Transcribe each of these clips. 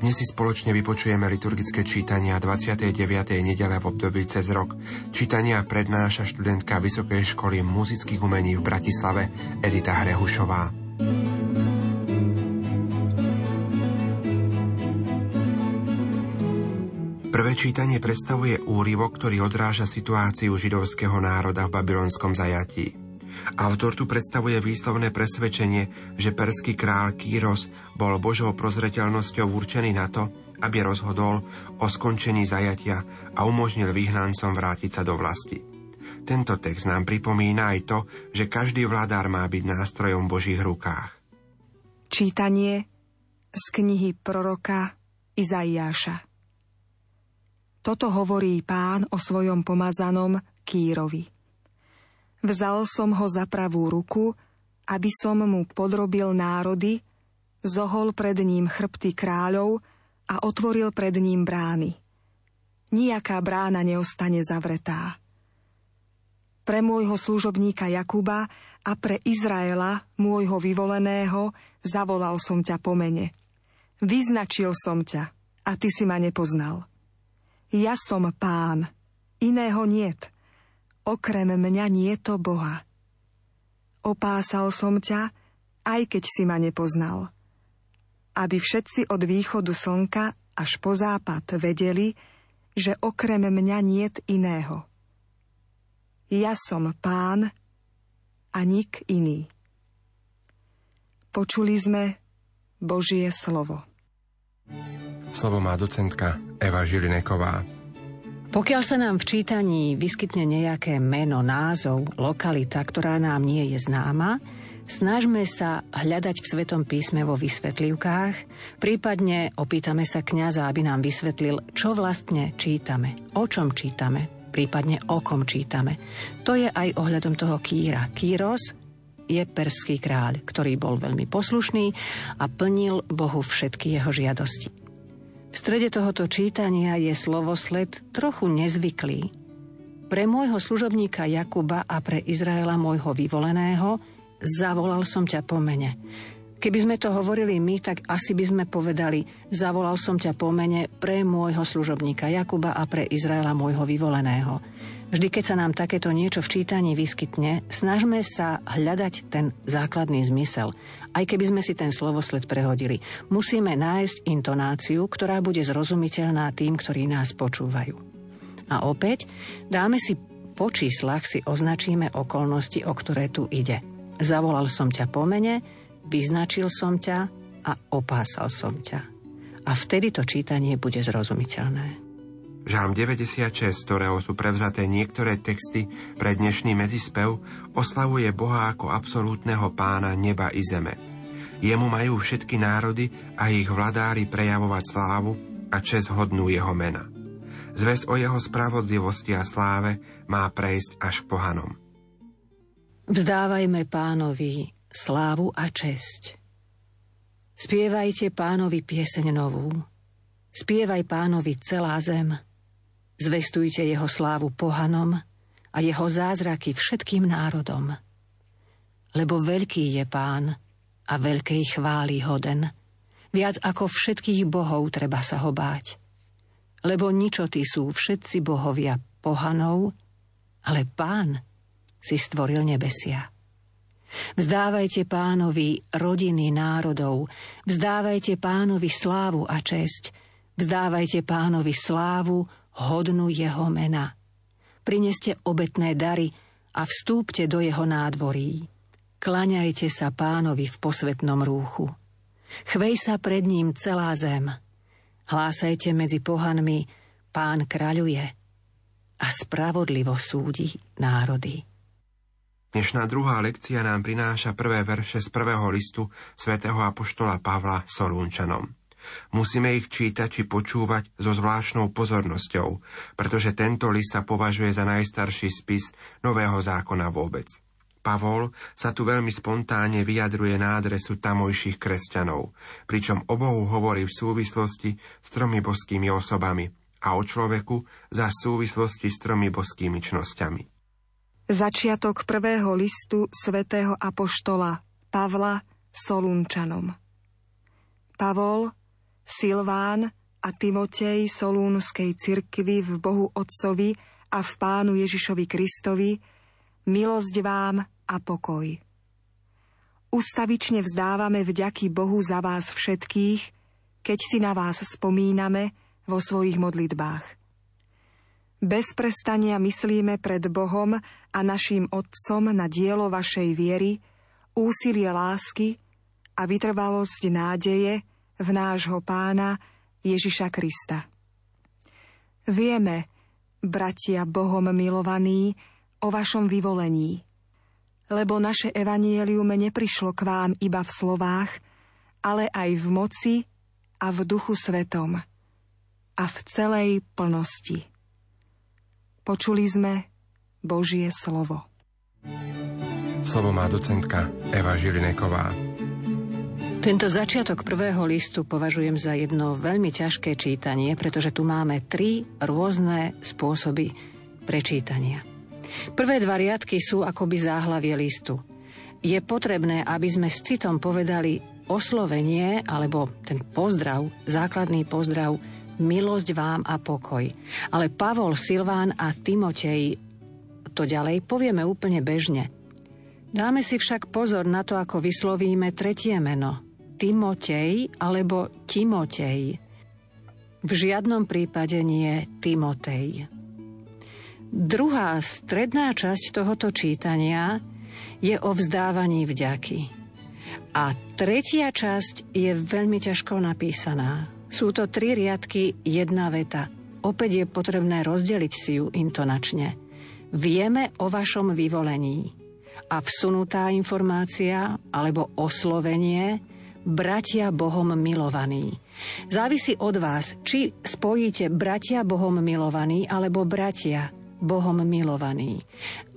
Dnes si spoločne vypočujeme liturgické čítania 29. nedele v období cez rok. Čítania prednáša študentka Vysokej školy muzických umení v Bratislave Edita Hrehušová. Prvé čítanie predstavuje úryvok, ktorý odráža situáciu židovského národa v babylonskom zajatí. Autor tu predstavuje výslovné presvedčenie, že perský král Kýros bol Božou prozreteľnosťou určený na to, aby rozhodol o skončení zajatia a umožnil vyhnancom vrátiť sa do vlasti. Tento text nám pripomína aj to, že každý vládár má byť nástrojom v Božích rukách. Čítanie z knihy proroka Izaiáša. Toto hovorí pán o svojom pomazanom Kýrovi. Vzal som ho za pravú ruku, aby som mu podrobil národy, zohol pred ním chrbty kráľov a otvoril pred ním brány. Nijaká brána neostane zavretá. Pre môjho služobníka Jakuba a pre Izraela, môjho vyvoleného, zavolal som ťa po mene. Vyznačil som ťa a ty si ma nepoznal. Ja som pán, iného niet. Okrem mňa nie to Boha. Opásal som ťa, aj keď si ma nepoznal. Aby všetci od východu slnka až po západ vedeli, že okrem mňa niet iného. Ja som pán a nik iný. Počuli sme Božie slovo. Slovo má docentka Eva Žilineková. Pokiaľ sa nám v čítaní vyskytne nejaké meno, názov, lokalita, ktorá nám nie je známa, snažme sa hľadať v Svetom písme vo vysvetlivkách, prípadne opýtame sa kňaza, aby nám vysvetlil, čo vlastne čítame, o čom čítame, prípadne o kom čítame. To je aj ohľadom toho Kýra. Kýros je perský kráľ, ktorý bol veľmi poslušný a plnil Bohu všetky jeho žiadosti. V strede tohoto čítania je slovosled trochu nezvyklý. Pre môjho služobníka Jakuba a pre Izraela môjho vyvoleného zavolal som ťa po mene. Keby sme to hovorili my, tak asi by sme povedali, zavolal som ťa po mene pre môjho služobníka Jakuba a pre Izraela môjho vyvoleného. Vždy, keď sa nám takéto niečo v čítaní vyskytne, snažme sa hľadať ten základný zmysel aj keby sme si ten slovosled prehodili. Musíme nájsť intonáciu, ktorá bude zrozumiteľná tým, ktorí nás počúvajú. A opäť dáme si po číslach si označíme okolnosti, o ktoré tu ide. Zavolal som ťa po mene, vyznačil som ťa a opásal som ťa. A vtedy to čítanie bude zrozumiteľné. Žám 96, z ktorého sú prevzaté niektoré texty pre dnešný medzispev, oslavuje Boha ako absolútneho pána neba i zeme. Jemu majú všetky národy a ich vladári prejavovať slávu a čes hodnú jeho mena. Zves o jeho spravodlivosti a sláve má prejsť až k pohanom. Vzdávajme pánovi slávu a česť. Spievajte pánovi pieseň novú. Spievaj pánovi celá zem. Zvestujte jeho slávu pohanom a jeho zázraky všetkým národom. Lebo veľký je pán a veľkej chvály hoden. Viac ako všetkých bohov treba sa ho báť. Lebo ničoty sú všetci bohovia pohanov, ale pán si stvoril nebesia. Vzdávajte pánovi rodiny národov, vzdávajte pánovi slávu a česť, vzdávajte pánovi slávu, hodnú jeho mena. Prineste obetné dary a vstúpte do jeho nádvorí. Klaňajte sa pánovi v posvetnom rúchu. Chvej sa pred ním celá zem. Hlásajte medzi pohanmi, pán kráľuje a spravodlivo súdi národy. Dnešná druhá lekcia nám prináša prvé verše z prvého listu svätého apoštola Pavla Solúnčanom. Musíme ich čítať či počúvať so zvláštnou pozornosťou, pretože tento list sa považuje za najstarší spis Nového zákona vôbec. Pavol sa tu veľmi spontánne vyjadruje na adresu tamojších kresťanov, pričom o Bohu hovorí v súvislosti s tromi boskými osobami a o človeku za súvislosti s tromi boskými čnosťami. Začiatok prvého listu svätého Apoštola Pavla Solúnčanom Pavol, Silván a Timotej Solúnskej cirkvi v Bohu Otcovi a v Pánu Ježišovi Kristovi, milosť vám a pokoj. Ustavične vzdávame vďaky Bohu za vás všetkých, keď si na vás spomíname vo svojich modlitbách. Bez prestania myslíme pred Bohom a našim Otcom na dielo vašej viery, úsilie lásky a vytrvalosť nádeje v nášho pána Ježiša Krista. Vieme, bratia Bohom milovaní, o vašom vyvolení – lebo naše evanielium neprišlo k vám iba v slovách, ale aj v moci a v duchu svetom a v celej plnosti. Počuli sme Božie slovo. Slovo má docentka Eva Žilineková. Tento začiatok prvého listu považujem za jedno veľmi ťažké čítanie, pretože tu máme tri rôzne spôsoby prečítania. Prvé dva riadky sú akoby záhlavie listu. Je potrebné, aby sme s citom povedali oslovenie alebo ten pozdrav, základný pozdrav milosť vám a pokoj. Ale Pavol, Silván a Timotej to ďalej povieme úplne bežne. Dáme si však pozor na to, ako vyslovíme tretie meno. Timotej alebo Timotej. V žiadnom prípade nie Timotej. Druhá stredná časť tohoto čítania je o vzdávaní vďaky. A tretia časť je veľmi ťažko napísaná. Sú to tri riadky, jedna veta. Opäť je potrebné rozdeliť si ju intonačne. Vieme o vašom vyvolení. A vsunutá informácia alebo oslovenie bratia Bohom milovaní. Závisí od vás, či spojíte bratia Bohom milovaní alebo bratia Bohom milovaný.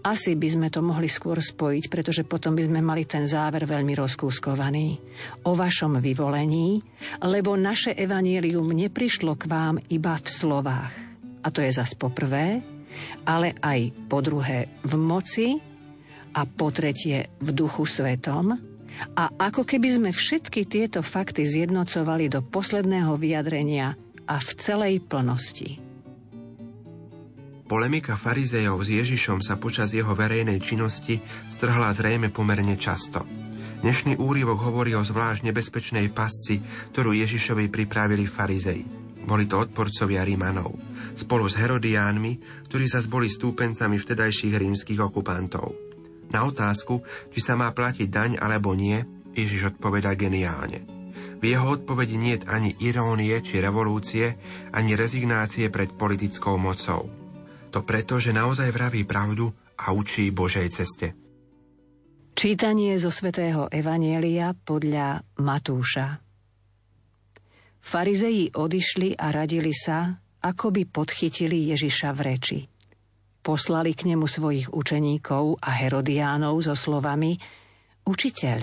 Asi by sme to mohli skôr spojiť, pretože potom by sme mali ten záver veľmi rozkúskovaný. O vašom vyvolení, lebo naše evanielium neprišlo k vám iba v slovách. A to je zas po prvé, ale aj po druhé v moci a po tretie v duchu svetom, a ako keby sme všetky tieto fakty zjednocovali do posledného vyjadrenia a v celej plnosti. Polemika farizejov s Ježišom sa počas jeho verejnej činnosti strhla zrejme pomerne často. Dnešný úrivok hovorí o zvlášť nebezpečnej pasci, ktorú Ježišovi pripravili farizei. Boli to odporcovia Rímanov, spolu s Herodiánmi, ktorí sa boli stúpencami vtedajších rímskych okupantov. Na otázku, či sa má platiť daň alebo nie, Ježiš odpoveda geniálne. V jeho odpovedi nie je ani irónie či revolúcie, ani rezignácie pred politickou mocou. To preto, že naozaj vraví pravdu a učí Božej ceste. Čítanie zo svätého Evanielia podľa Matúša Farizeji odišli a radili sa, ako by podchytili Ježiša v reči. Poslali k nemu svojich učeníkov a Herodiánov so slovami Učiteľ,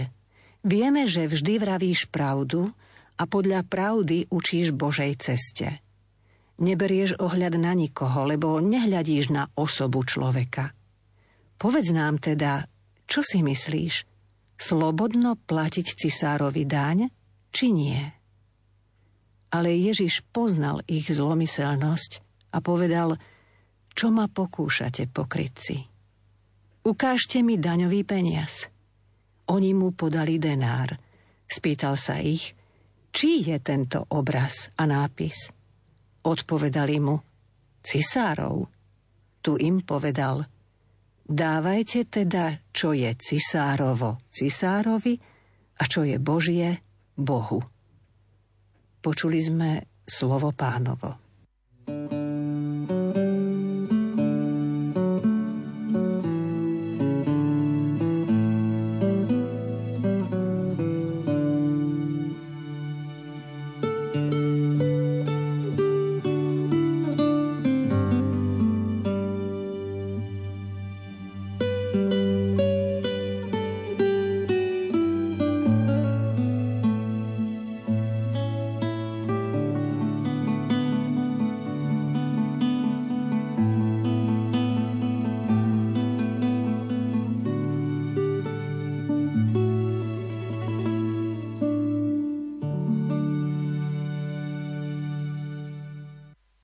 vieme, že vždy vravíš pravdu a podľa pravdy učíš Božej ceste. Neberieš ohľad na nikoho, lebo nehľadíš na osobu človeka. Povedz nám teda, čo si myslíš? Slobodno platiť cisárovi daň, či nie? Ale Ježiš poznal ich zlomyselnosť a povedal, čo ma pokúšate, pokrytci. Ukážte mi daňový peniaz. Oni mu podali denár. Spýtal sa ich, či je tento obraz a nápis – Odpovedali mu, cisárov. Tu im povedal, dávajte teda, čo je cisárovo cisárovi a čo je Božie Bohu. Počuli sme slovo pánovo.